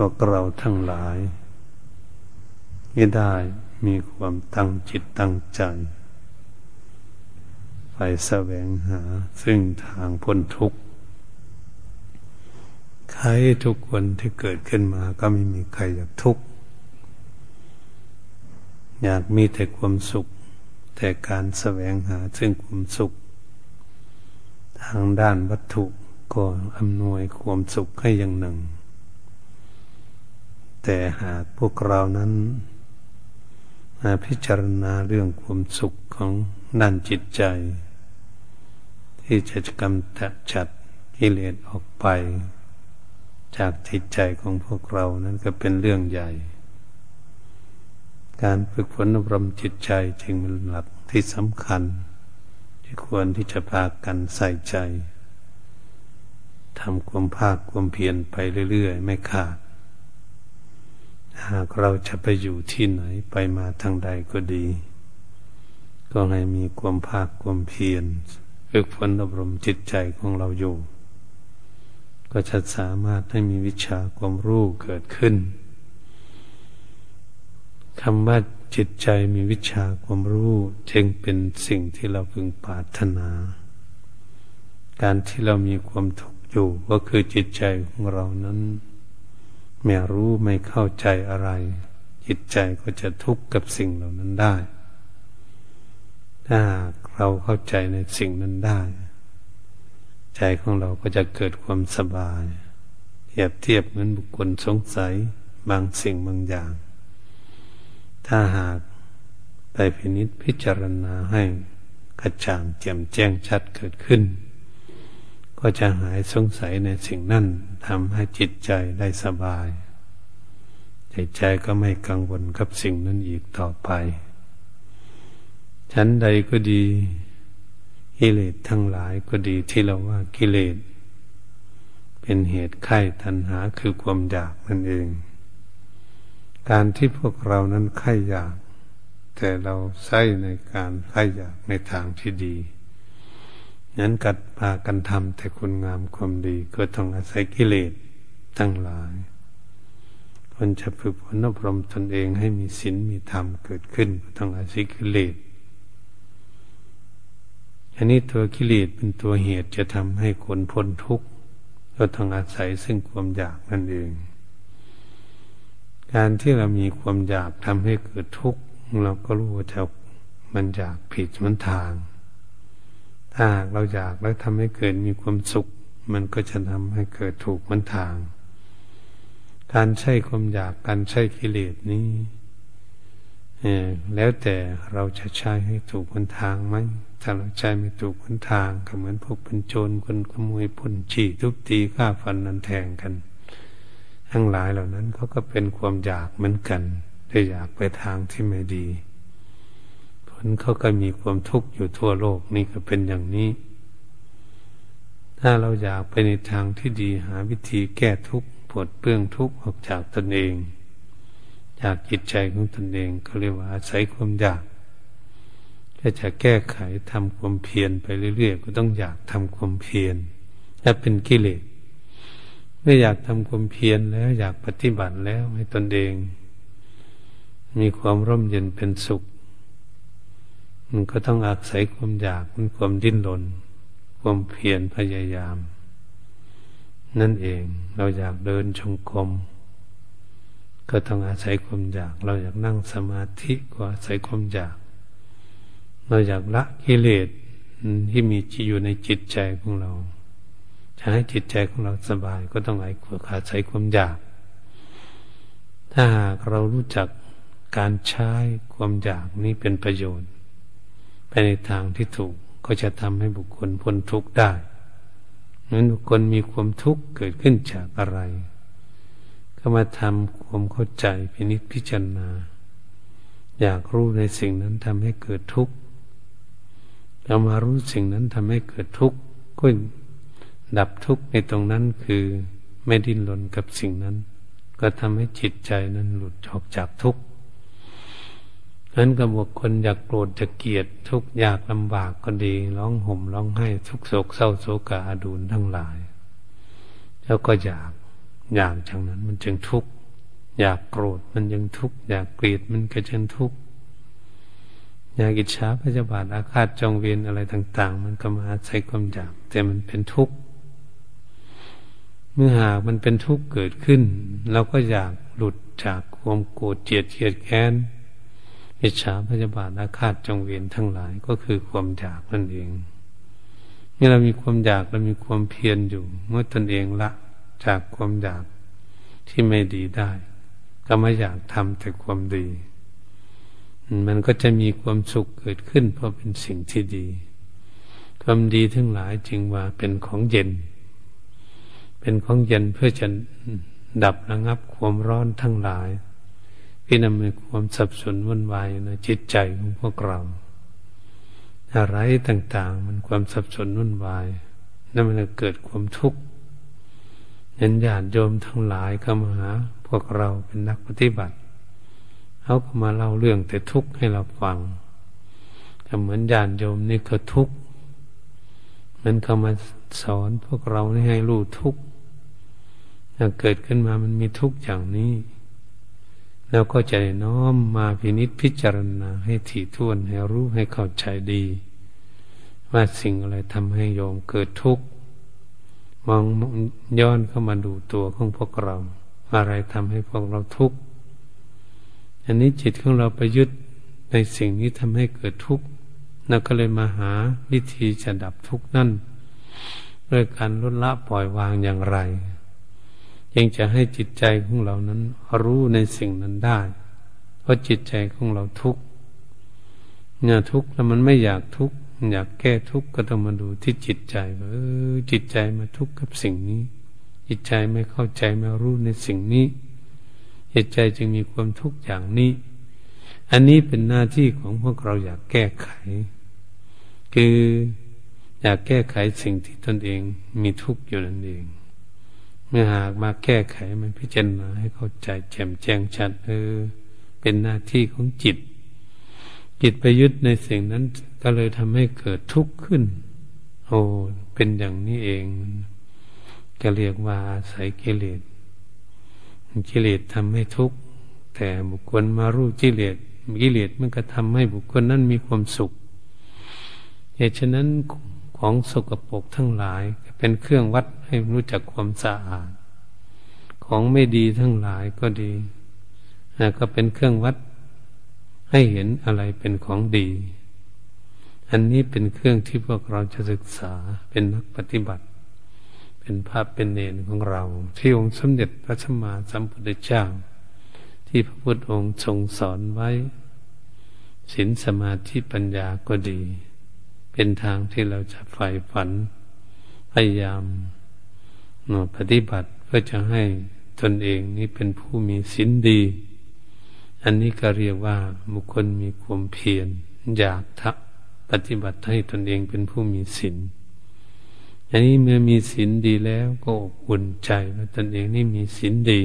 พวกเราทั้งหลายไม่ได้มีความตั้งจิตตั้งใจ ไปแสวงหาซึ่งทางพ้นทุกข์ใครทุกคนที่เกิดขึ้นมาก็ไม่มีใครอยากทุกข์อยากมีแต่ความสุข แต่การแสวงหาซึ่งความสุข ทางด้านวัตถุก็อำนวยความสุขให้อย่างหนึ่ง แต่หากพวกเรานั้นมาพิจารณาเรื่องความสุขของด้านจิตใจ ที่จะกำจัดกิเลสออกไป จากจิตใจของพวกเรานั้นก็เป็นเรื่องใหญ่ การฝึกฝนอบรมจิตใจจึงเป็นหลักที่สำคัญ ที่ควรที่จะพากันใส่ใจทำความภาคความเพียรไปเรื่อย ๆ ไม่ขาด หากเราจะไปอยู่ที่ไหนไปมาทางใดก็ดี ก็ให้มีความภาคความเพียรฝึกฝนอบรมจิตใจของเราอยู่ ก็จะสามารถให้มีวิชาความรู้เกิดขึ้นคำว่าจิตใจมีวิชาความรู้จึงเป็นสิ่งที่เราพึงปรารถนา การที่เรามีความทุกข์อยู่ก็คือจิตใจของเรานั้น ไม่รู้ไม่เข้าใจอะไร จิตใจก็จะทุกข์กับสิ่งเหล่านั้นได้ ถ้าเราเข้าใจในสิ่งนั้นได้ ใจของเราก็จะเกิดความสบายเทียบเทียบเหมือนบุคคลสงสัยบางสิ่งบางอย่าง ถ้าหากไปพินิษพิจารณาให้กระจ่างแจ่มแจ้งชัดเกิดขึ้น ก็จะหายสงสัยในสิ่งนั้นทำให้จิตใจได้สบาย จิตใจก็ไม่กังวลกับสิ่งนั้นอีกต่อไป ชั้นใดก็ดีกิเลสทั้งหลายก็ดีที่เราว่ากิเลส เป็นเหตุไข้ทันหาคือความอยากนั่นเอง การที่พวกเรานั้นไข้อยาก แต่เราใช้ในการไข้อยากในทางที่ดี นั้นกัดพากันทำแต่คุณงามความดี ก็ต้องอาศัยกิเลสทั้งหลาย คนจะฝึกฝนอบรมตนเองให้มีศีลมีธรรมเกิดขึ้นก็ต้องอาศัยกิเลสอันนี้ตัวกิเลสเป็นตัวเหตุจะทำให้คนพ้นทุกข์ก็ต้องอาศัยซึ่งความอยากนั่นเอง การที่เรามีความอยากทำให้เกิดทุกข์เราก็รู้ว่าจะมันอยากผิดมันทาง ถ้าเราอยากแล้วทำให้เกิดมีความสุข มันก็จะทำให้เกิดถูกมันทาง การใช้ความอยากการใช้กิเลสนี้แล้วแต่เราจะใช้ให้ถูกมันทางไหม ถ้าเราใช้ไม่ถูกมันทางก็เหมือนพวกเป็นโจรคนขโมยพ่นฉี่ทุกตีฆ่าฟันนันแทงกัน ทั้งหลายเหล่านั้นเขาก็เป็นความอยากเหมือนกันแต่อยากไปทางที่ไม่ดี ลเขาก็มีความทุกข์อยู่ทั่วโลกนี่ก็เป็นอย่างนี้ ถ้าเราอยากไปในทางที่ดีหาวิธีแก้ทุกข์ปวดเปื้องทุกข์ออกจากตนเอง จากจิตใจของตนเองเขาเรียกว่าอาศัยความอยากถ้าจะแก้ไขทำความเพียรไปเรื่อยๆก็ต้องอยากทำความเพียรถ้าเป็นกิเลสไม่อยากทำความเพียรแล้วอยากปฏิบัติแล้วให้ตนเอง มีความร่มเย็นเป็นสุข มันก็ต้องอาศัยความอยากมันความดิ้นรนความเพียรพยายาม นั่นเองเราอยากเดินชงกรมก็ต้องอาศัยความอยาก เราอยากนั่งสมาธิก็อาศัยความอยาก เราอยากละกิเลสที่มีอยู่ในจิตใจของเราจะให้จิตใจของเราสบายก็ต้องอาศัยความอยาก ถ้าหากเรารู้จักการใช้ความอยากนี้เป็นประโยชน์ ไปในทางที่ถูกก็จะทำให้บุคคลพ้นทุกข์ได้เหมือนบุคคลมีความทุกข์เกิดขึ้นจากอะไร ก็มาทำความเข้าใจพินิจพิจารณา อยากรู้ในสิ่งนั้นทำให้เกิดทุกข์เรามารู้สิ่งนั้นทำให้เกิดทุกข์ก็ดับทุกข์ในตรงนั้นคือไม่ดิ้นรนกับสิ่งนั้น ก็ทำให้จิตใจนั้นหลุดออกจากทุกข์ นั้นกับบุคคลอยากโกรธจะเกลียดทุกข์อยากลำบากก็ดี ร้องห่มร้องไห้ทุกโศกเศร้าโศกอดูลทั้งหลาย แล้วก็อยากอยากจากนั้นมันจึงทุกข์อยากโกรธมันยังทุกข์อยากเกลียดมันก็จึงทุกข์อยากอิจฉาพยาบาทอาฆาตจองเวรอะไรต่าง ๆ มันก็มาอาศัยความอยาก แต่มันเป็นทุกข์เมื่อหากมันเป็นทุกข์เกิดขึ้น เราก็อยากหลุดจากความโกรธเจียดเจียดแค้น อิจฉาพยาบาทอาฆาตจองเวรทั้งหลายก็คือความอยากนั่นเองเมื่อเรามีความอยากเรามีความเพียรอยู่ เมื่อตนเองละจากความอยากที่ไม่ดีได้ ก็ไม่อยากทำแต่ความดี มันก็จะมีความสุขเกิดขึ้น เพราะเป็นสิ่งที่ดี ความดีทั้งหลายจึงว่าเป็นของเย็น เป็นของเย็นเพื่อจะดับระงับความร้อนทั้งหลาย ที่นำให้ความสับสนวุ่นวายในจิตใจของพวกเรา อะไรต่างๆ มันความสับสนวุ่นวายนั่นมันเกิดความทุกข์เห็นญาติโยมทั้งหลายเข้ามาหาพวกเราเป็นนักปฏิบัติเขาก็มาเล่าเรื่องแต่ทุกข์ให้เราฟังก็เหมือนญาติโยมนี่ก็ทุกข์มันเขามาสอนพวกเราให้รู้ทุกข์เกิดขึ้นมามันมีทุกข์อย่างนี้ แล้วก็จะน้อมมาพินิษพิจารณาให้ถี่ถ้วนให้รู้ให้เข้าใจดี ว่าสิ่งอะไรทำให้โยมเกิดทุกข์มองย้อนเข้ามาดูตัวของพวกเรา อะไรทำให้พวกเราทุกข์อันนี้จิตของเราไปยึดในสิ่งนี้ทำให้เกิดทุกข์เราก็เลยมาหาวิธีจะดับทุกข์นั่นด้วยการลดละปล่อยวางอย่างไร ยังจะให้จิตใจของเรานั้นรู้ในสิ่งนั้นได้ เพราะจิตใจของเราทุกข์เนี่ยทุกข์แล้วมันไม่อยากทุกข์อยากแก้ทุกข์ก็ต้องมาดูที่จิตใจว่าออจิตใจมาทุกข์กับสิ่งนี้ จิตใจไม่เข้าใจไม่รู้ในสิ่งนี้จิตใจจึงมีความทุกข์อย่างนี้ อันนี้เป็นหน้าที่ของพวกเราอยากแก้ไข คืออยากแก้ไขสิ่งที่ตนเองมีทุกข์อยู่นั่นเอง เมื่อหากมาแก้ไขมันพิจารณาให้เข้าใจแจ่มแจ้งชัดเออเป็นหน้าที่ของจิต จิตไปยึดในสิ่งนั้นก็เลยทำให้เกิดทุกข์ขึ้น โอ้เป็นอย่างนี้เอง จะเรียกว่าอาศัยกิเลสกิเลสทำให้ทุกข์แต่บุคคลมารู้กิเลสกิเลสมันก็ทำให้บุคคลนั้นมีความสุขเหตุฉะนั้นของสกปรกทั้งหลาย เป็นเครื่องวัดให้รู้จักความสะอาด ของไม่ดีทั้งหลายก็ดีนะก็เป็นเครื่องวัดให้เห็นอะไรเป็นของดี อันนี้เป็นเครื่องที่พวกเราจะศึกษาเป็นนักปฏิบัติ เป็นภาพเป็นเนรของเรา ที่องค์สมเด็จพระสัมมาสัมพุทธเจ้า ที่พระพุทธองค์ทรงสอนไว้ศีลสมาธิปัญญาก็ดี เป็นทางที่เราจะใฝ่ฝัน พยายามปฏิบัติเพื่อจะให้ตนเองนี้เป็นผู้มีศีลดี อันนี้ก็เรียกว่าบุคคลมีความเพียรอยากทักปฏิบัติให้ตนเองเป็นผู้มีศีลอันนี้เมื่อมีศีลดีแล้วก็อบอุ่นใจว่าตนเองนี่มีศีลดี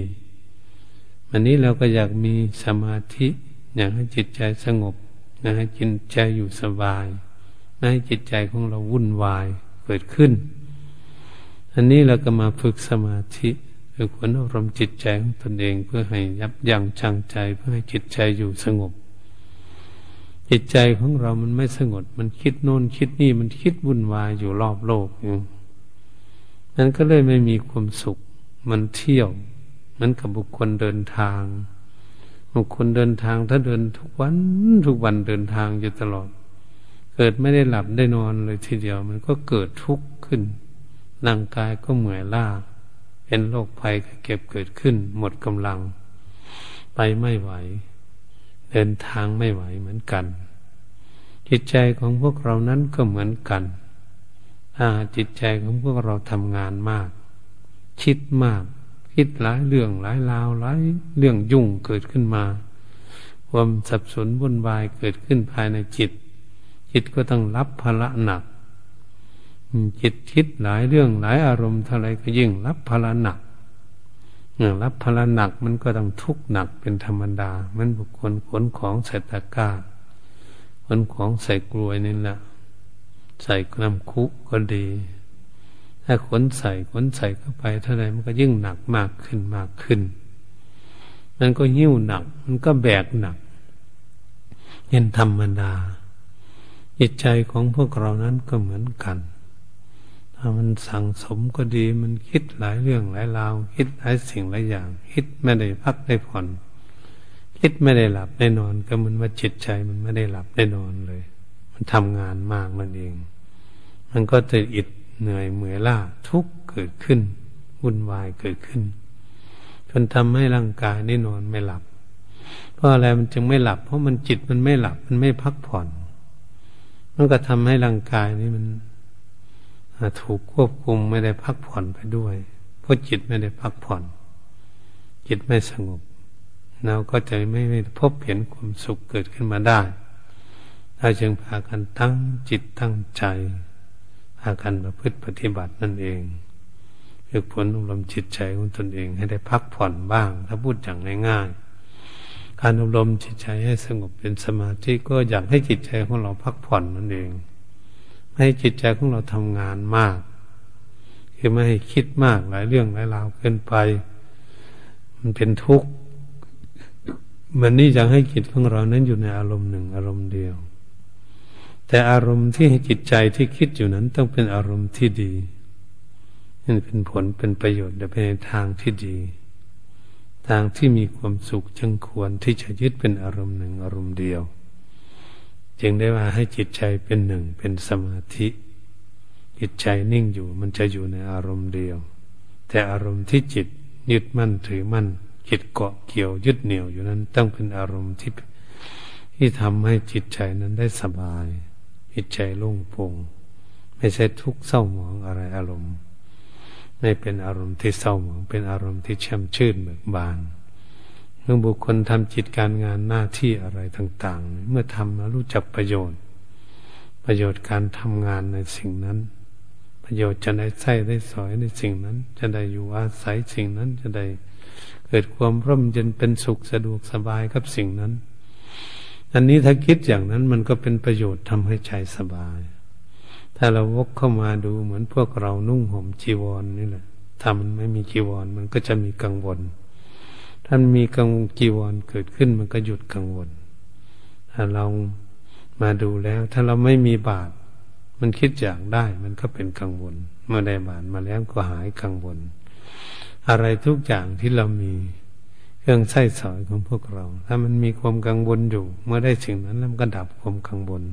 อันนี้เราก็อยากมีสมาธิอยากให้จิตใจสงบอยากให้จิตใจอยู่สบาย ไม่ให้จิตใจของเราวุ่นวายเกิดขึ้น อันนี้เราก็มาฝึกสมาธิฝึกฝนอารมณ์จิตใจของตนเองเพื่อให้ยับยั้งชั่งใจเพื่อให้จิตใจอยู่สงบ จิตใจของเรามันไม่สงบมันคิดโน่นคิดนี่มันคิดวุ่นวายอยู่รอบโลกอยู่นั้นก็เลยไม่มีความสุข มันเที่ยวมันกับบุคคลเดินทาง บุคคลเดินทางถ้าเดินทุกวันทุกวันเดินทางอยู่ตลอด เกิดไม่ได้หลับได้นอนเลยทีเดียว มันก็เกิดทุกข์ขึ้น ร่างกายก็เหมื่อยล้าเป็นโรคภัยเก็บเกิดขึ้น หมดกำลัง ไปไม่ไหว เดินทางไม่ไหวเหมือนกัน จิตใจของพวกเรานั้นก็เหมือนกันถ้าจิตใจของพวกเราทำงานมาก คิดมาก คิดหลายเรื่องหลายราวหลายเรื่องยุ่งเกิดขึ้นมา ความสับสนวุ่นวายเกิดขึ้นภายในจิต จิตก็ต้องรับภาระหนัก จิตคิดหลายเรื่องหลายอารมณ์เท่าไรก็ยิ่งรับภาระหนักรับภาระหนักมันก็ต้องทุกข์หนักเป็นธรรมดา มันบุคคลขนของใส่ตะกร้าขนของใส่กลวยนี่แหละใส่น้ำคุก็ดี ถ้าขนใส่ขนใส่เข้าไปเท่าไรมันก็ยิ่งหนักมากขึ้นมากขึ้น มันก็หิ้วหนัก มันก็แบกหนักเห็นธรรมดาจิตใจของพวกเรานั้นก็เหมือนกัน มันสั่งสมก็ดีมันคิดหลายเรื่องหลายราว คิดหลายสิ่งหลายอย่าง คิดไม่ได้พักได้ผ่อน คิดไม่ได้หลับได้นอน ก็มันว่าจิตใจมันไม่ได้หลับได้นอนเลย มันทำงานมากนั่นเอง มันก็จะอิดเหนื่อยเมื่อยล้าทุกข์เกิดขึ้นวุ่นวายเกิดขึ้น จนทำให้ร่างกายนี่นอนไม่หลับ เพราะอะไรมันจึงไม่หลับ เพราะมันจิตมันไม่หลับ มันไม่พักผ่อน มันก็ทำให้ร่างกายนี่มัน ถูกควบคุมไม่ได้พักผ่อนไปด้วย เพราะจิตไม่ได้พักผ่อน จิตไม่สงบ เราก็จะไม่ไม่พบเห็นความสุขเกิดขึ้นมาได้เราจึงพากันตั้งจิตตั้งใจพากันประพฤติปฏิบัตินั่นเองฝึกฝนอบรมจิตใจของตนเองให้ได้พักผ่อนบ้าง ถ้าพูดอย่างง่ายๆการอบรมจิตใจให้สงบเป็นสมาธิก็อยากให้จิตใจของเราพักผ่อนนั่นเอง ให้จิตใจของเราทำงานมาก คือไม่ให้คิดมากหลายเรื่องหลายราวเกินไป มันเป็นทุกข์มันนี่อยากให้จิตของเรานั้นอยู่ในอารมณ์หนึ่งอารมณ์เดียว แต่อารมณ์ที่จิตใจที่คิดอยู่นั้นต้องเป็นอารมณ์ที่ดีนั่นเป็นผลเป็นประโยชน์และเป็นทางที่ดี ทางที่มีความสุขจึงควรที่จะยึดเป็นอารมณ์หนึ่งอารมณ์เดียว จึงได้ว่าให้จิตใจเป็นหนึ่งเป็นสมาธิจิตใจนิ่งอยู่มันจะอยู่ในอารมณ์เดียว แต่อารมณ์ที่จิตยึดมั่นถือมั่น จิตเกาะเกี่ยวยึดเหนี่ยวอยู่นั้นต้องเป็นอารมณ์ที่ที่ทำให้จิตใจนั้นได้สบาย จิตใจโล่งโปร่งไม่ใช่ทุกข์เศร้าหมองอะไรอารมณ์ไม่เป็นอารมณ์ที่เศร้าหมองเป็นอารมณ์ที่แช่มชื่นเบิกบาน เมื่อบุคคลทำจิตการงานหน้าที่อะไรต่าง ๆ เมื่อทำแล้วรู้จักประโยชน์ ประโยชน์การทำงานในสิ่งนั้น ประโยชน์จะได้ใช้ได้สอยในสิ่งนั้น จะได้อยู่อาศัยสิ่งนั้นจะได้เกิดความร่มเย็นเป็นสุขสะดวกสบายกับสิ่งนั้น อันนี้ถ้าคิดอย่างนั้นมันก็เป็นประโยชน์ทำให้ใจสบาย ถ้าเราวกเข้ามาดูเหมือนพวกเรานุ่งห่มจีวรนนี่แหละถ้ามันไม่มีจีวรมันก็จะมีกังวล ท่านมีกังวจีวรเกิดขึ้นมันก็หยุดกังวล ถ้าเรามาดูแล้ว ถ้าเราไม่มีบาตมันคิดอยากได้ มันก็เป็นกังวล เมื่อได้บาตมาแล้วก็หายกังวล อะไรทุกอย่างที่เรามีเครื่องใส้สอยของพวกเรา ถ้ามันมีความกังวลอยู่ เมื่อได้สิ่งนั้นแล้วมันก็ดับความกังวล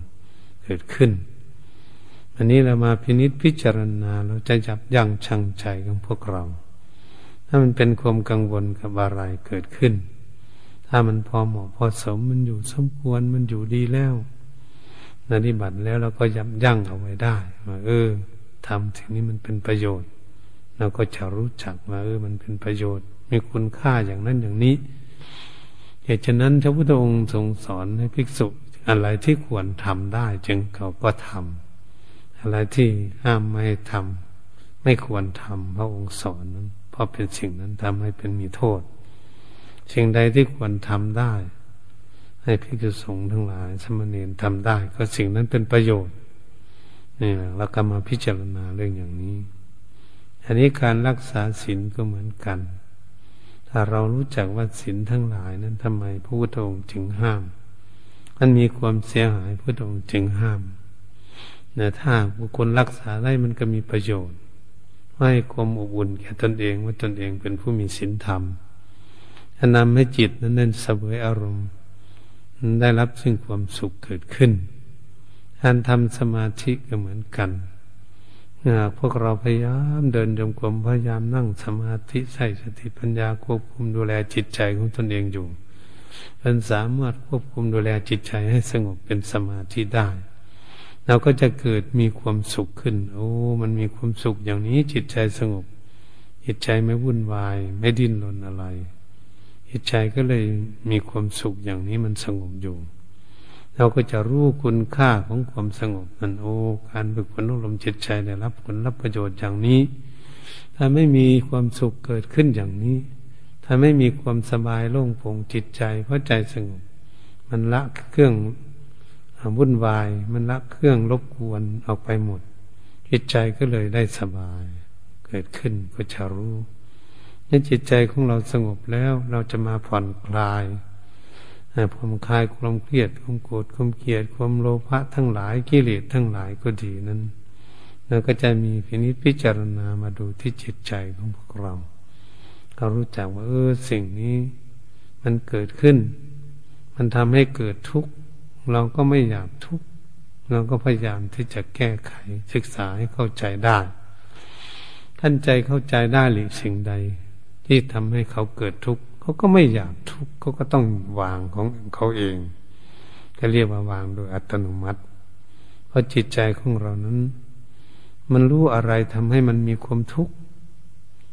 เกิดขึ้น อันนี้เรามาพินิษพิจารณาเราจะจับยั้งชั่งใจของพวกเรา ถ้ามันเป็นความกังวลกับอะไรเกิดขึ้น ถ้ามันพอเหมาะพอสมมันอยู่สมควรมันอยู่ดีแล้วปฏิบัติแล้วเราก็ยับยั้งเอาไว้ได้ว่าเออทำสิ่งนี้มันเป็นประโยชน์ เราก็จะรู้จักว่าเออมันเป็นประโยชน์ มีคุณค่าอย่างนั้นอย่างนี้เหตุฉะนั้นพระพุทธองค์ทรงสอนให้ภิกษุอะไรที่ควรทำได้จึงเขาก็ทำอะไรที่ห้ามไม่ทำไม่ควรทำพระองค์สอนนั้น ราะเป็นสิ่งนั้นทำให้เป็นมีโทษ สิ่งใดที่ควรทำได้ ให้ภิกษุสงทั้งหลายสมณีทำได้ ก็สิ่งนั้นเป็นประโยชน์นี่แหละเราก็มาพิจารณาเรื่องอย่างนี้ อันนี้การรักษาศีลก็เหมือนกัน ถ้าเรารู้จักว่าศีลทั้งหลายนั้นทำไมพระพุทธองค์จึงห้าม มันมีความเสียหายพระพุทธองค์จึงห้ามนะถ้าบุคคลรักษาได้มันก็มีประโยชน์ ให้ความอบอุ่นแก่ตนเองว่าตนเองเป็นผู้มีศีลธรรมนำให้จิตนั้นนั้นสบวยอารมณ์ ได้รับซึ่งความสุขเกิดขึ้นการทำสมาธิก็เหมือนกันพวกเราพยายามเดินจงกรมพยายามนั่งสมาธิใส่สติปัญญาควบคุมดูแลจิตใจของตนเองอยู่มันสามารถควบคุมดูแลจิตใจให้สงบเป็นสมาธิได้ เราก็จะเกิดมีความสุขขึ้น โอ้ มันมีความสุขอย่างนี้ จิตใจสงบ จิตใจไม่วุ่นวาย ไม่ดิ้นรนอะไร จิตใจก็เลยมีความสุขอย่างนี้มันสงบอยู่ เราก็จะรู้คุณค่าของความสงบนั่นโอ้ การฝึกฝนอบรมจิตใจได้รับผลรับประโยชน์อย่างนี้ ถ้าไม่มีความสุขเกิดขึ้นอย่างนี้ ถ้าไม่มีความสบายโล่งโปร่งจิตใจเพราะใจสงบ มันละเครื่อง วุ่นวายมันละเครื่องรบกวนออกไปหมดจิตใจก็เลยได้สบาย เกิดขึ้นก็จะรู้เมื่จิตใจของเราสงบแล้วเราจะมาผ่อนคลายผ่อนคลายความเครียดความโกรธความเกลียดความโลภะทั้งหลายกิเลสทั้งหลายก็ดีนั้นเราก็จะมีพินิจพิจารณามาดูที่จิตใจของพวกเราเรารู้จักว่าเออสิ่งนี้ มันเกิดขึ้น มันทำให้เกิดทุกข์ เราก็ไม่อยากทุกข์เราก็พยายามที่จะแก้ไข ศึกษาให้เข้าใจได้ ท่านใจเข้าใจได้หรือสิ่งใด ที่ทำให้เขาเกิดทุกข์เขาก็ไม่อยากทุกข์เขาก็ต้องวางของเขาเอง ก็เรียกว่าวางโดยอัตโนมัติ เพราะจิตใจของเรานั้น มันรู้อะไรทำให้มันมีความทุกข์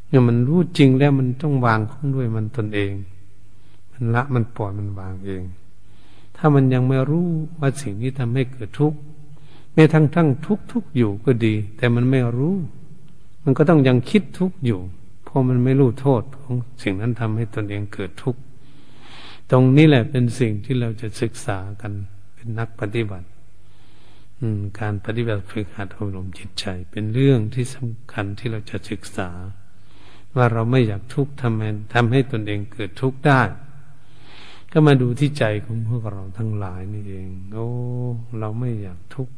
เนี่ยมันรู้จริงแล้วมันต้องวางของด้วยมันตนเอง มันละมันปล่อยมันวางเอง ถ้ามันยังไม่รู้ว่าสิ่งนี้ทำให้เกิดทุกข์แม้ทั้งทั้งทุกทุกอยู่ก็ดี แต่มันไม่รู้ มันก็ต้องยังคิดทุกข์อยู่ เพราะมันไม่รู้โทษของสิ่งนั้นทำให้ตนเองเกิดทุกข์ตรงนี้แหละเป็นสิ่งที่เราจะศึกษากันเป็นนักปฏิบัติการปฏิบัติฝึกหัดอบรมจิตใจ เป็นเรื่องที่สำคัญที่เราจะศึกษา ว่าเราไม่อยากทุกข์ทำให้ทำให้ตนเองเกิดทุกข์ได้ ก็มาดูที่ใจของพวกเราทั้งหลายนี่เอง โอ้ เราไม่อยากทุกข์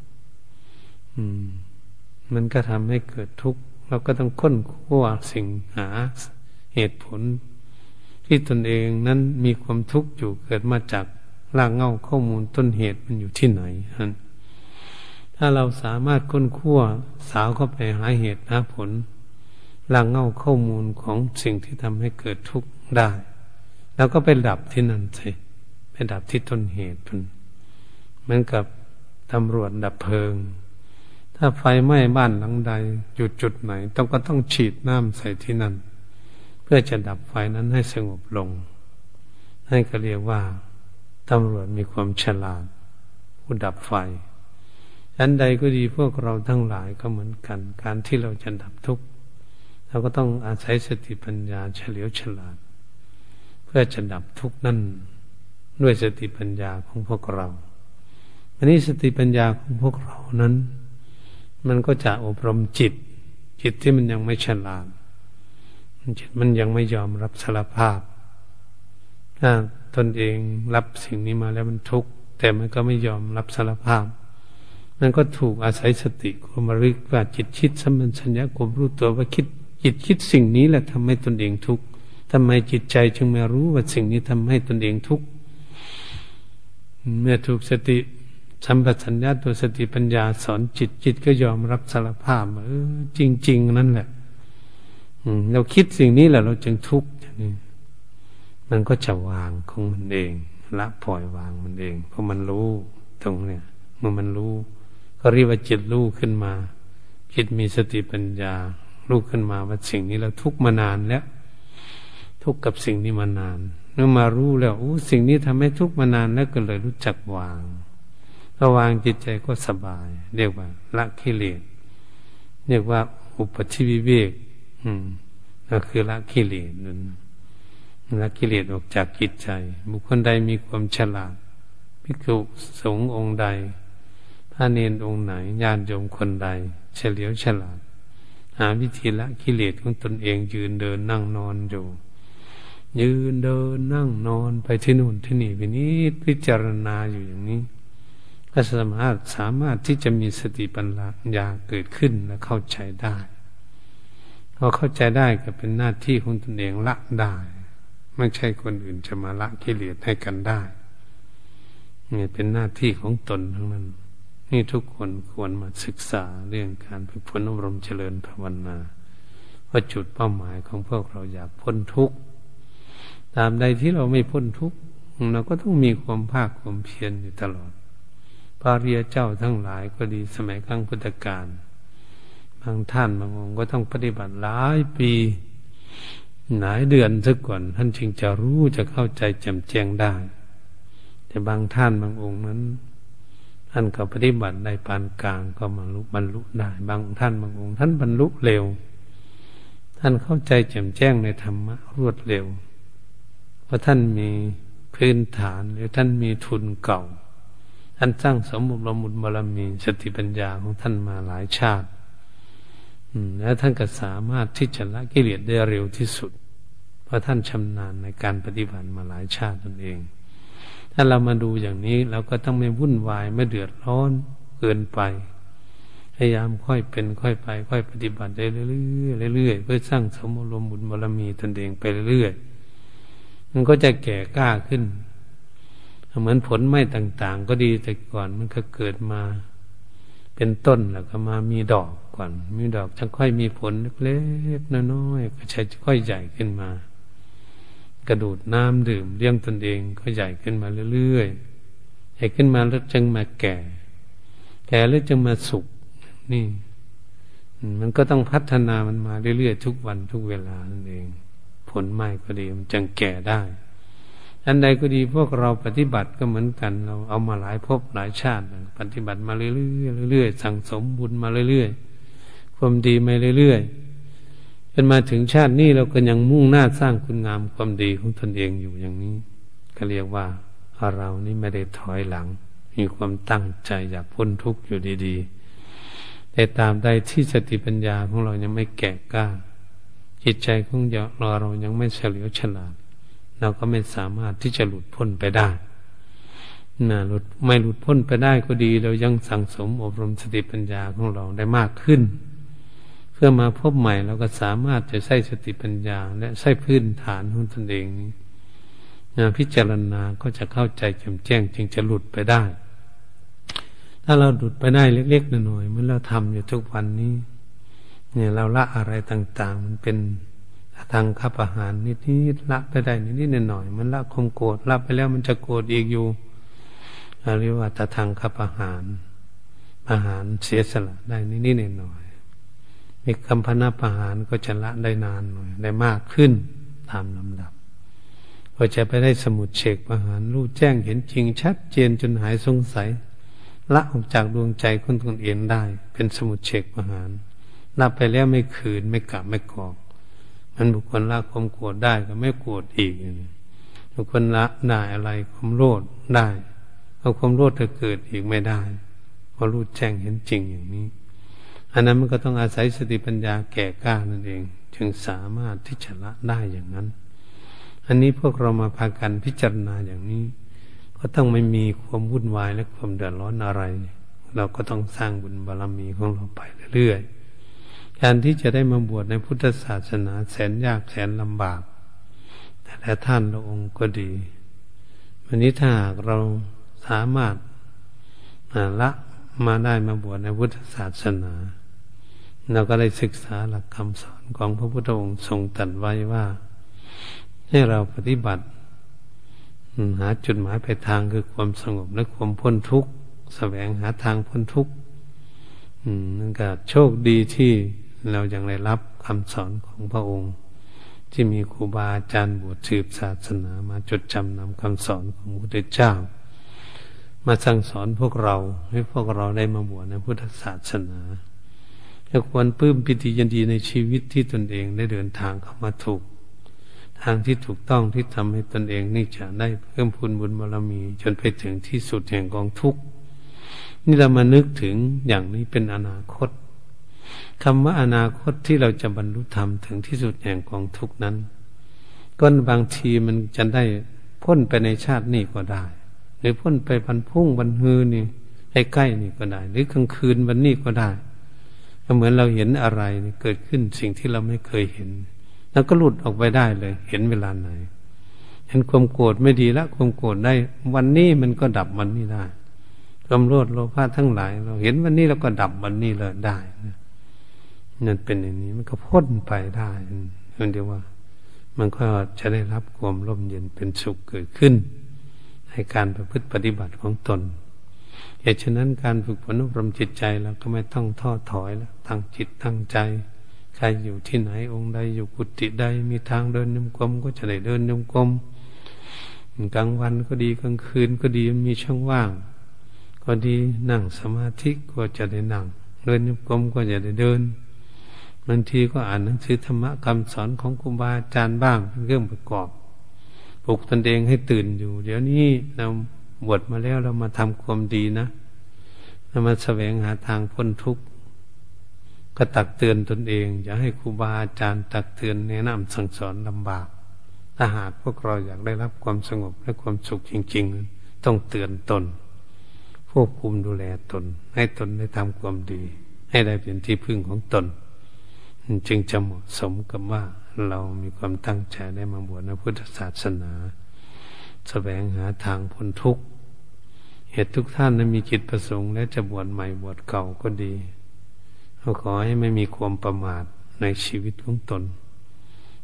มันก็ทำให้เกิดทุกข์ เราก็ต้องค้นคว้าสิ่งหาเหตุผล ที่ตนเองนั้นมีความทุกข์อยู่เกิดมาจากรากเงาข้อมูลต้นเหตุมันอยู่ที่ไหนฮะถ้าเราสามารถค้นคว้าสาวเข้าไปหาเหตุหาผลรากเงาข้อมูลของสิ่งที่ทำให้เกิดทุกข์ได้ แล้วก็ไปดับที่นั่นสิไปดับที่ต้นเหตุมันเหมือนกับตำรวจดับเพลิง ถ้าไฟไหม้บ้านหลังใดอยู่จุดไหน ต้องก็ต้องฉีดน้ำใส่ที่นั่น เพื่อจะดับไฟนั้นให้สงบลงให้ก็เรียกว่าตำรวจมีความฉลาดผู้ดับไฟอันใดก็ดีพวกเราทั้งหลายก็เหมือนกัน การที่เราจะดับทุกข์เราก็ต้องอาศัยสติปัญญาเฉลียวฉลาด พื่อจะดับทุกข์นั่นด้วยสติปัญญาของพวกเรา อันนี้สติปัญญาของพวกเรานั้น มันก็จะอบรมจิต จิตที่มันยังไม่ฉลาด จิตมันยังไม่ยอมรับสารภาพถ้าตนเองรับสิ่งนี้มาแล้วมันทุกข์แต่มันก็ไม่ยอมรับสารภาพ มันก็ถูกอาศัยสติความริกว่าจิตคิดสัมผัสัญญาความรู้ตัวว่าคิด จิตคิดสิ่งนี้แหละทำให้ตนเองทุกข์ ทำไมจิตใจจึงไม่รู้ว่าสิ่งนี้ทำให้ตนเองทุกข์เมื่อถูกสติสัมปชัญญะตัวสติปัญญาสอนจิตจิตก็ยอมรับสารภาพเออจริง ๆ นั่นแหละเราคิดสิ่งนี้แหละเราจึงทุกข์อย่างนี้มันก็จะวางของมันเองละปล่อยวางมันเอง เพราะมันรู้ตรงเนี้ยเมื่อมันรู้ ก็เรียกว่าจิตรู้ขึ้นมา จิตมีสติปัญญารู้ขึ้นมาว่าสิ่งนี้เราทุกข์มานานแล้ว ทุกข์กับสิ่งนี้มานานเมื่อมารู้แล้วโอ้สิ่งนี้ทำให้ทุกข์มานานแล้วก็เลยรู้จักวางถ้าวางจิตใจก็สบาย เรียกว่า ละกิเลสเรียกว่าอุปธิวิเวกอืมนั่นคือละกิเลสนั่นละกิเลสออกจากจิตใจ บุคคลใดมีความฉลาดภิกษุสงฆ์องค์ใดพระเนนองค์ไหนญาติโยมคนใด เฉลียวฉลาด หาวิธีละกิเลสของตนเองยืนเดินนั่งนอนอยู่ ยืนเดินนั่งนอนไปที่นู่นที่นี่ไปนี้พิจารณาอยู่อย่างนี้ก็สามารถสามารถที่จะมีสติปัญญาเกิดขึ้นและเข้าใจได้พอเข้าใจได้ก็เป็นหน้าที่ของตนเองละได้ ไม่ใช่คนอื่นจะมาละกิเลสให้กันได้นี่เป็นหน้าที่ของตนทั้งนั้น นี่ทุกคนควรมาศึกษาเรื่องการฝึกฝนอบรมเจริญภาวนาว่าจุดเป้าหมายของพวกเราอยากพ้นทุกข์ ตามใดที่เราไม่พ้นทุกข์เราก็ต้องมีความภาคความเพียรอยู่ตลอด พระเรียเจ้าทั้งหลายก็ดีสมัยครั้งพุทธกาลบางท่านบางองค์ก็ต้องปฏิบัติหลายปีหลายเดือนซะก่อน ท่านจึงจะรู้จะเข้าใจแจ่มแจ้งได้ แต่บางท่านบางองค์นั้นท่านก็ปฏิบัติได้ปานกลางก็มาลุบรรลุได้ บางท่านบางองค์ ท่านบรรลุเร็ว ท่านเข้าใจแจ่มแจ้งในธรรมะรวดเร็ว เพราะท่านมีพื้นฐานหรือท่านมีทุนเก่า ท่านสร้างสมบุรมุนบารมีสติปัญญาของท่านมาหลายชาติแล้วท่านก็สามารถที่จะละกิเลสได้เร็วที่สุด เพราะท่านชำนาญในการปฏิบัติมาหลายชาติตนเอง ถ้าเรามาดูอย่างนี้เราก็ต้องไม่วุ่นวายไม่เดือดร้อนเกินไป พยายามค่อยเป็นค่อยไป ค่อยปฏิบัติได้เรื่อยๆเรื่อยๆเพื่อสร้างสมรมบุญบารมีตนเองไปเรื่อยๆ มันก็จะแก่กล้าขึ้น เหมือนผลไม้ต่าง ๆ ก็ดีแต่ก่อนมันก็เกิดมา เป็นต้นแล้วก็มามีดอกก่อน มีดอกจะค่อยมีผลเล็กๆน้อยๆก็ใช้ค่อยใหญ่ขึ้นมา กระดูดน้ำดื่มเลี้ยงตนเองก็ใหญ่ขึ้นมาเรื่อยๆใหญ่ขึ้นมาแล้วจึงมาแก่ แก่แล้วจึงมาสุกนี่ มันก็ต้องพัฒนามันมาเรื่อยๆทุกวันทุกเวลานั่นเอง ผลไม้ก็ดีมันจึงแก่ได้ อันใดก็ดีพวกเราปฏิบัติก็เหมือนกัน เราเอามาหลายภพหลายชาติ ปฏิบัติมาเรื่อยๆเรื่อยๆสั่งสมบุญมาเรื่อยๆความดีมาเรื่อยๆจนมาถึงชาตินี้เราก็ยังมุ่งหน้าสร้างคุณงามความดีของตนเองอยู่อย่างนี้ ก็เรียกว่าเรานี่ไม่ได้ถอยหลัง มีความตั้งใจอยากพ้นทุกข์อยู่ดีๆแต่ตามใดที่สติปัญญาของเรายังไม่แก่กล้า จิตใจของเราเรายังไม่เฉลียวฉลาด เราก็ไม่สามารถที่จะหลุดพ้นไปได้นะหลุดไม่หลุดพ้นไปได้ก็ดี เรายังสั่งสมอบรมสติปัญญาของเราได้มากขึ้น เพื่อมาพบใหม่เราก็สามารถจะใช้สติปัญญา และใช้พื้นฐานของตนเองนี้นะพิจารณาก็จะเข้าใจแจ่มแจ้ง จึงจะหลุดไปได้ ถ้าเราหลุดไปได้เล็กๆหน้อยๆเมื่อเราทำอยู่ทุกวันนี้ เนี่ยเราละอะไรต่าง ๆ มันเป็นทางขับอาหารนิดๆละไปได้นิดๆหน่อยๆมันละคมโกรธละไปแล้วมันจะโกรธอีกอยู่เรียกว่าตะทางขับอาหาร อาหารเสียสละได้นิดๆหน่อยๆมีคำพนาประหารก็จะละได้นานหน่อยได้มากขึ้นตามลำดับก็จะไปได้สมุดเฉกประหารรู้แจ้งเห็นจริงชัดเจนจนหายสงสัย ละออกจากดวงใจคนตนเองได้ เป็นสมุดเฉกประหาร ละไปแล้วไม่คืนไม่กลับไม่กอกมันบุคคลละความโกรธได้ก็ไม่โกรธอีกบุคคลละได้อะไรความโลภได้เอาความโลภจะเกิดอีกไม่ได้เพราะรู้แจ้งเห็นจริงอย่างนี้ อันนั้นมันก็ต้องอาศัยสติปัญญาแก่กล้านั่นเอง จึงสามารถที่จะละได้อย่างนั้น อันนี้พวกเรามาพากันพิจารณาอย่างนี้ ก็ต้องไม่มีความวุ่นวายและความเดือดร้อนอะไร เราก็ต้องสร้างบุญบารรมีของเราไปเรื่อยๆ การที่จะได้มาบวชในพุทธศาสนาแสนยากแสนลำบาก แต่ท่านละองค์ก็ดี วันนี้ถ้าหากเราสามารถละมาได้มาบวชในพุทธศาสนา เราก็ได้ศึกษาหลักคำสอนของพระพุทธองค์ทรงตรัสไว้ว่า ให้เราปฏิบัติ หาจุดหมายปลายทางคือความสงบและความพ้นทุกข์แสวงหาทางพ้นทุกข์นั่นก็โชคดีที่ เรายังได้รับคำสอนของพระองค์ ที่มีครูบาอาจารย์บวชสืบศาสนามาจดจำนำคำสอนของพระพุทธเจ้า มาสั่งสอนพวกเราให้พวกเราได้มาบวชในพุทธศาสนาจะควรปลื้มปิติยินดีในชีวิตที่ตนเองได้เดินทางเข้ามาถูก ทางที่ถูกต้องที่ทำให้ตนเองนี่จะได้เพิ่มพูนบุญบารมี จนไปถึงที่สุดแห่งกองทุกข์นี่เรามานึกถึงอย่างนี้เป็นอนาคต คำว่าอนาคตที่เราจะบรรลุธรรมถึงที่สุดแห่งกองทุกนั้นก็บางทีมันจะได้พ้นไปในชาตินี้ก็ได้ หรือพ้นไปพันพุ่งวันฮือนี่ใกล้ๆนี่ก็ได้ หรือกลางคืนวันนี้ก็ได้ก็เหมือนเราเห็นอะไรเกิดขึ้นสิ่งที่เราไม่เคยเห็น แล้วก็หลุดออกไปได้เลย เห็นเวลาไหน เห็นความโกรธไม่ดีละความโกรธได้ วันนี้มันก็ดับวันนี้ได้ความโลภโลภะทั้งหลาย เราเห็นวันนี้เราก็ดับวันนี้เลยได้นะ นั่นเป็นอย่างนี้มันก็พ้นไปได้นั่นเดียวว่า มันก็จะได้รับความร่มเย็นเป็นสุขเกิดขึ้น ในการประพฤติปฏิบัติของตนเหตุฉะนั้นการฝึกฝนอบรมจิตใจเราก็ไม่ต้องท้อถอยแล้วตั้งจิตตั้งใจ ใครอยู่ที่ไหนองค์ใดอยู่กุฏิใดมีทางเดินยมกลมก็จะได้เดินยมกลมกลางวันก็ดีกลางคืนก็ดีมีช่องว่าง ก็ดีนั่งสมาธิก็จะได้นั่ง เดินยมกลมก็จะได้เดิน บางทีก็อ่านหนังสือธรรมะคำสอนของครูบาอาจารย์บ้างเป็นเรื่องประกอบปลุกตนเองให้ตื่นอยู่ เดี๋ยวนี้เราบวชมาแล้วเรามาทำความดีนะเรามาแสวงหาทางพ้นทุกข์ก็ตักเตือนตนเอง อย่าให้ครูบาอาจารย์ตักเตือนแนะนำสั่งสอนลำบาก ถ้าหากพวกเราอยากได้รับความสงบและความสุขจริง ๆ ต้องเตือนตนควบคุมดูแลตน ให้ตนได้ทำความดี ให้ได้เป็นที่พึ่งของตน จึงจะเหมาะสมกับว่าเรามีความตั้งใจได้มาบวชในพุทธศาสนาสแสวงหาทางพ้นทุกข์ เหตุทุกท่านนั้นมีจิตประสงค์ และจะบวชใหม่บวชเก่าก็ดีเราขอให้ไม่มีความประมาทในชีวิตของตน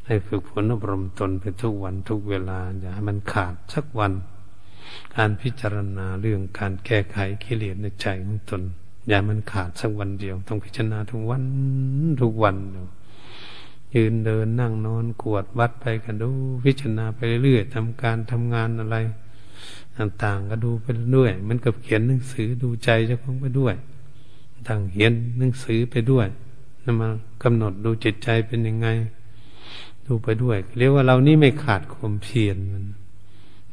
ให้ฝึกฝนอบรมตนไปทุกวันทุกเวลา อย่าให้มันขาดสักวัน การพิจารณาเรื่องการแก้ไขกิเลสในใจของตน อย่ามันขาดสักวันเดียว ต้องพิจารณาทุกวันทุกวันยืนเดินนั่งนอนกวดวัดไปกันดูพิจารณาไปเรื่อยๆทำการทำงานอะไร ต่างๆ ก็ดูไปด้วยมันกับเขียนหนังสือดูใจเจ้าของไปด้วยต่างเขียนหนังสือไปด้วยนำมากำหนดดูจิตใจเป็นยังไง ดูไปด้วย เรียกว่าเรานี่ไม่ขาดความเพียรมัน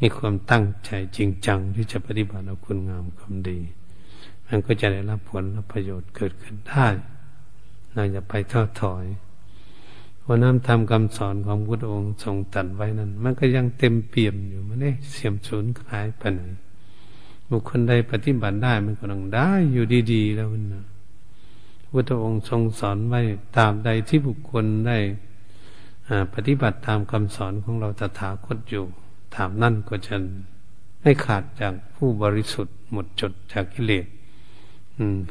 มีความตั้งใจจริงจังที่จะปฏิบัติเอาคุณงามความดี มันก็จะได้รับผลรับประโยชน์เกิดขึ้นได้เราจะไปทอดถอยพราะน้ำทำคำสอนของพุทธองค์ทรงตัดไว้นั้น มันก็ยังเต็มเปี่ยมอยู่มันได้เสียมสูญหายไปไหนบุคคลใดปฏิบัติได้มันก็ต้องได้อยู่ดีๆแล้วนะพุทธองค์ทรงสอนไว้ตามใดที่บุคคลได้ปฏิบัติตามคำสอนของเราตถาคตอยู่ถามนั่นก็จะไม่ขาดจากผู้บริสุทธิ์หมดจดจากกิเลส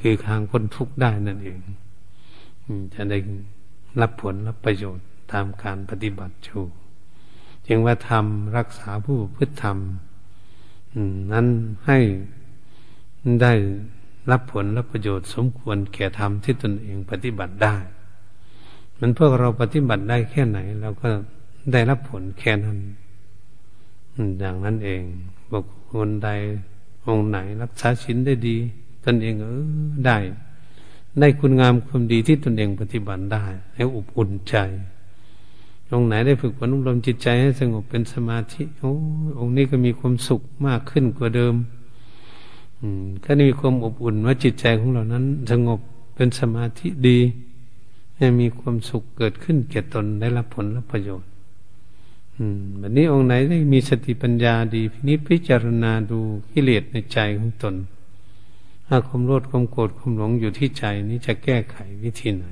คือทางพ้นทุกข์ได้นั่นเองจะได้รับผลรับประโยชน์ตามการปฏิบัติอยู่จึงว่าทำรักษาผู้พฤติธรรมนั้นให้ได้รับผลรับประโยชน์สมควรแก่ธรรมที่ตนเองปฏิบัติได้ มันพวกเราปฏิบัติได้แค่ไหนเราก็ได้รับผลแค่นั้นอย่างนั้นเองบุคคลใดองค์ไหนรักษาศีลได้ดี ตนเองเออได้ ได้คุณงามความดีที่ตนเองปฏิบัติได้ ให้อบอุ่นใจ องไหนได้ฝึกฝนอบรมจิตใจให้สงบเป็นสมาธิโอ้องค์นี้ก็มีความสุขมากขึ้นกว่าเดิม อืมก็มีความอบอุ่นว่าจิตใจของเรานั้น สงบเป็นสมาธิดีให้มีความสุขเกิดขึ้นแก่ตนได้รับผลรับประโยชน์อืมแบบนี้องค์ไหนได้มีสติปัญญาดีพินิจพิจารณาดูกิเลสในใจของตน ถ้าความโลภความโกรธความหลงอยู่ที่ใจนี้จะแก้ไขวิธีไหน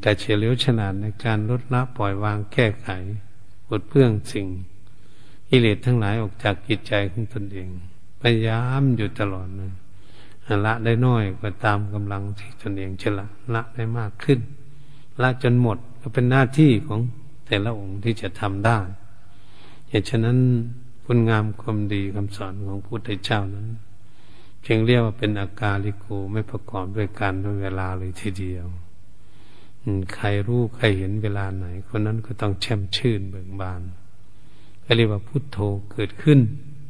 แต่เฉลียวฉลาดในการลดละปล่อยวางแก้ไขปลดเพื่องสิ่งกิเลสทั้งหลายออกจากจิตใจของตนเอง พยายามอยู่ตลอดเลยละได้น้อยก็ตามกำลังที่ตนเองจะละละได้มากขึ้น ละจนหมดก็เป็นหน้าที่ของแต่ละองค์ที่จะทำได้เหตุฉะนั้นคุณงามความดีคำสอนของพุทธเจ้านั้น จึงเรียกว่าเป็นอาการลิโกไม่ประกอบด้วยการด้วยเวลาเลยทีเดียวใครรู้ใครเห็นเวลาไหน คนนั้นก็ต้องแช่มชื่นเบิกบานก็เรียกว่าพุทโธเกิดขึ้น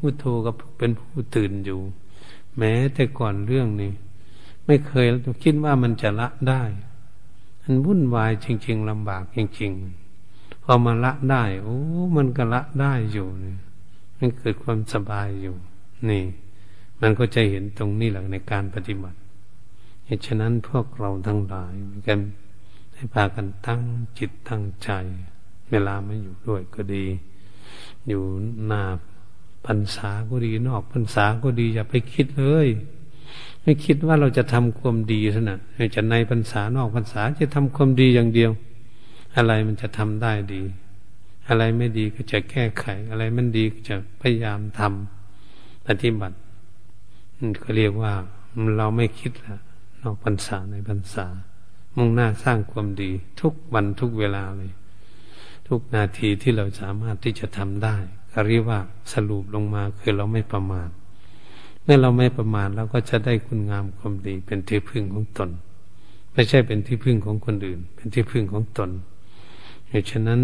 พุทโธก็เป็นผู้ตื่นอยู่ แม้แต่ก่อนเรื่องนี้ ไม่เคยคิดว่ามันจะละได้มันวุ่นวายจริง ๆลำบากจริง ๆ พอมาละได้ โอ้ มันก็ละได้อยู่นี่มันเกิดความสบายอยู่ นี่ มันก็จะเห็นตรงนี้แหละในการปฏิบัติเหตุฉะนั้นพวกเราทั้งหลายกันให้พากันตั้งจิตตั้งใจ เวลาไม่อยู่ด้วยก็ดี อยู่หน้าพรรษาก็ดีนอกพรรษาก็ดีอย่าไปคิดเลยไม่คิดว่าเราจะทำความดีซะนะจะในพรรษานอกพรรษาจะทำความดีอย่างเดียว อะไรมันจะทำได้ดี อะไรไม่ดีก็จะแก้ไข อะไรมันดีก็จะพยายามทำปฏิบัติ ก็เรียกว่าเราไม่คิดละนอกพรรษาในพรรษา มุ่งหน้าสร้างความดี ทุกวันทุกเวลาเลย ทุกนาทีที่เราสามารถที่จะทำได้ก็เรียกว่าสรุปลงมาคือเราไม่ประมาทเมื่อเราไม่ประมาทเราก็จะได้คุณงามความดี เป็นที่พึ่งของตน ไม่ใช่เป็นที่พึ่งของคนอื่น เป็นที่พึ่งของตนเหตุฉะนั้น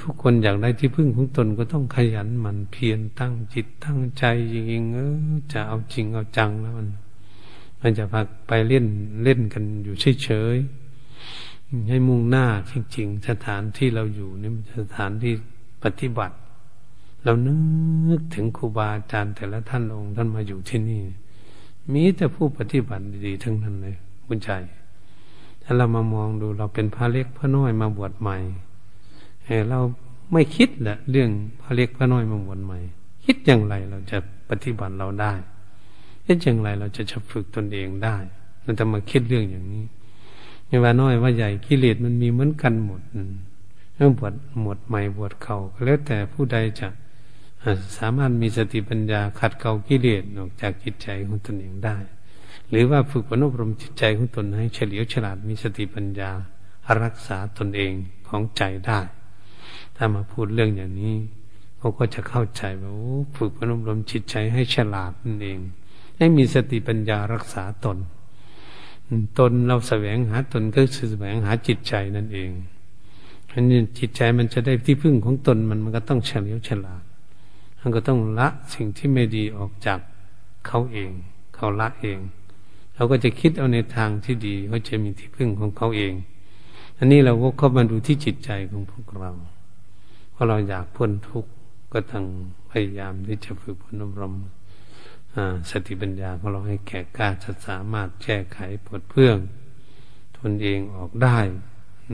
ทุกคนอยากได้ที่พึ่งของตนก็ต้องขยันมันเพียรตั้งจิตตั้งใจจริงๆเออจะเอาจริงเอาจังแล้วมันมันจะพักไปเล่นเล่นกันอยู่เฉยๆให้มุ่งหน้าจริงๆ สถานที่เราอยู่นี่มันสถานที่ปฏิบัติ เรานึกถึงครูบาอาจารย์แต่ละท่านองค์ท่านมาอยู่ที่นี่ มีแต่ผู้ปฏิบัติดีๆทั้งนั้นเลยบุญใจถ้าเรามามองดูเราเป็นพระเล็กพระน้อยมาบวชใหม่ เราไม่คิดละเรื่องพระเล็กพระน้อยมาวชใหม่ คิดอย่างไรเราจะปฏิบัติเราได้คิดอย่างไรเราจะจะฝึกตนเองได้เราจะมาคิดเรื่องอย่างนี้ไม่ว่าน้อยว่าใหญ่กิเลสมันมีเหมือนกันหมดเรื่องบวชหมดใหม่บวชเขาก็แล้วแต่ผู้ใดจะสามารถมีสติปัญญาขัดเกลากิเลสออกจากจิตใจของตนเองได้ หรือว่าฝึกอบรมจิตใจของตนให้เฉลียวฉลาดมีสติปัญญารักษาตนเองของใจได้ ถ้ามาพูดเรื่องอย่างนี้เขาก็จะเข้าใจว่าฝึกฝนอบรมจิตใจให้ฉลาดนั่นเอง ให้มีสติปัญญารักษาตน ตนเราแสวงหาตนก็คือแสวงหาจิตใจนั่นเองอันนี้จิตใจมันจะได้ที่พึ่งของตนมันมันก็ต้องเฉลียวฉลาด มันก็ต้องละสิ่งที่ไม่ดีออกจากเขาเอง เขาละเองเราก็จะคิดเอาในทางที่ดีเขาจะมีที่พึ่งของเขาเอง อันนี้เราก็เข้ามาดูที่จิตใจของพวกเรา พราะเราอยากพ้นทุกข์ก็ต้องพยายามที่จะฝึกพนอบรมสติปัญญาของเราให้แก่กล้าจะสามารถแก้ไขปลดเพื่องตนเองออกได้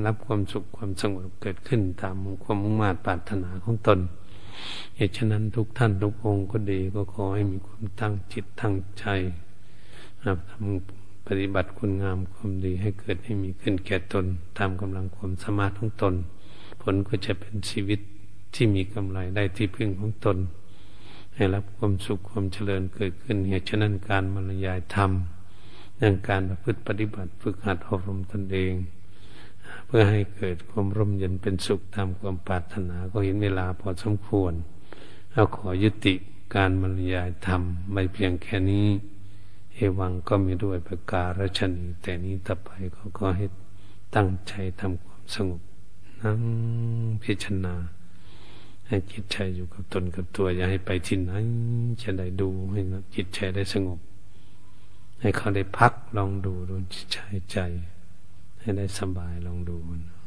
รับความสุขความสงบเกิดขึ้นตามความมุ่งมา่ปรารถนาของตนเหตุฉะนั้นทุกท่านทุกองค์ก็ดีก็ขอให้มีความตั้งจิตตั้งใจทำปฏิบัติคุณงามความดีให้เกิดให้มีขึ้นแก่ตน ตามกำลังความสามารถของตน ผลก็จะเป็นชีวิต ที่มีกำไรได้ที่พึ่งของตน ให้รับความสุขความเจริญเกิดขึ้นเหตุฉะนั้นการบรรยายธรรมเรื่องการประพฤติปฏิบัติฝึกหัดอบรมตนเอง เพื่อให้เกิดความร่มเย็นเป็นสุขตามความปรารถนาก็เห็นเวลาพอสมควรเราขอยุติการบรรยายธรรมไม่เพียงแค่นี้ เอวังก็มีด้วยประการชนีแต่นี้ต่อไปเขาก็ให้ตั้งใจทำความสงบนั่งพิจารณา ให้จิตใจอยู่กับตนกับตัว อย่าให้ไปที่ไหนจะได้ดูให้จิตใจได้สงบ ให้เขาได้พักลองดูดูจิตใจใจ ให้ได้สบายลองดูนะ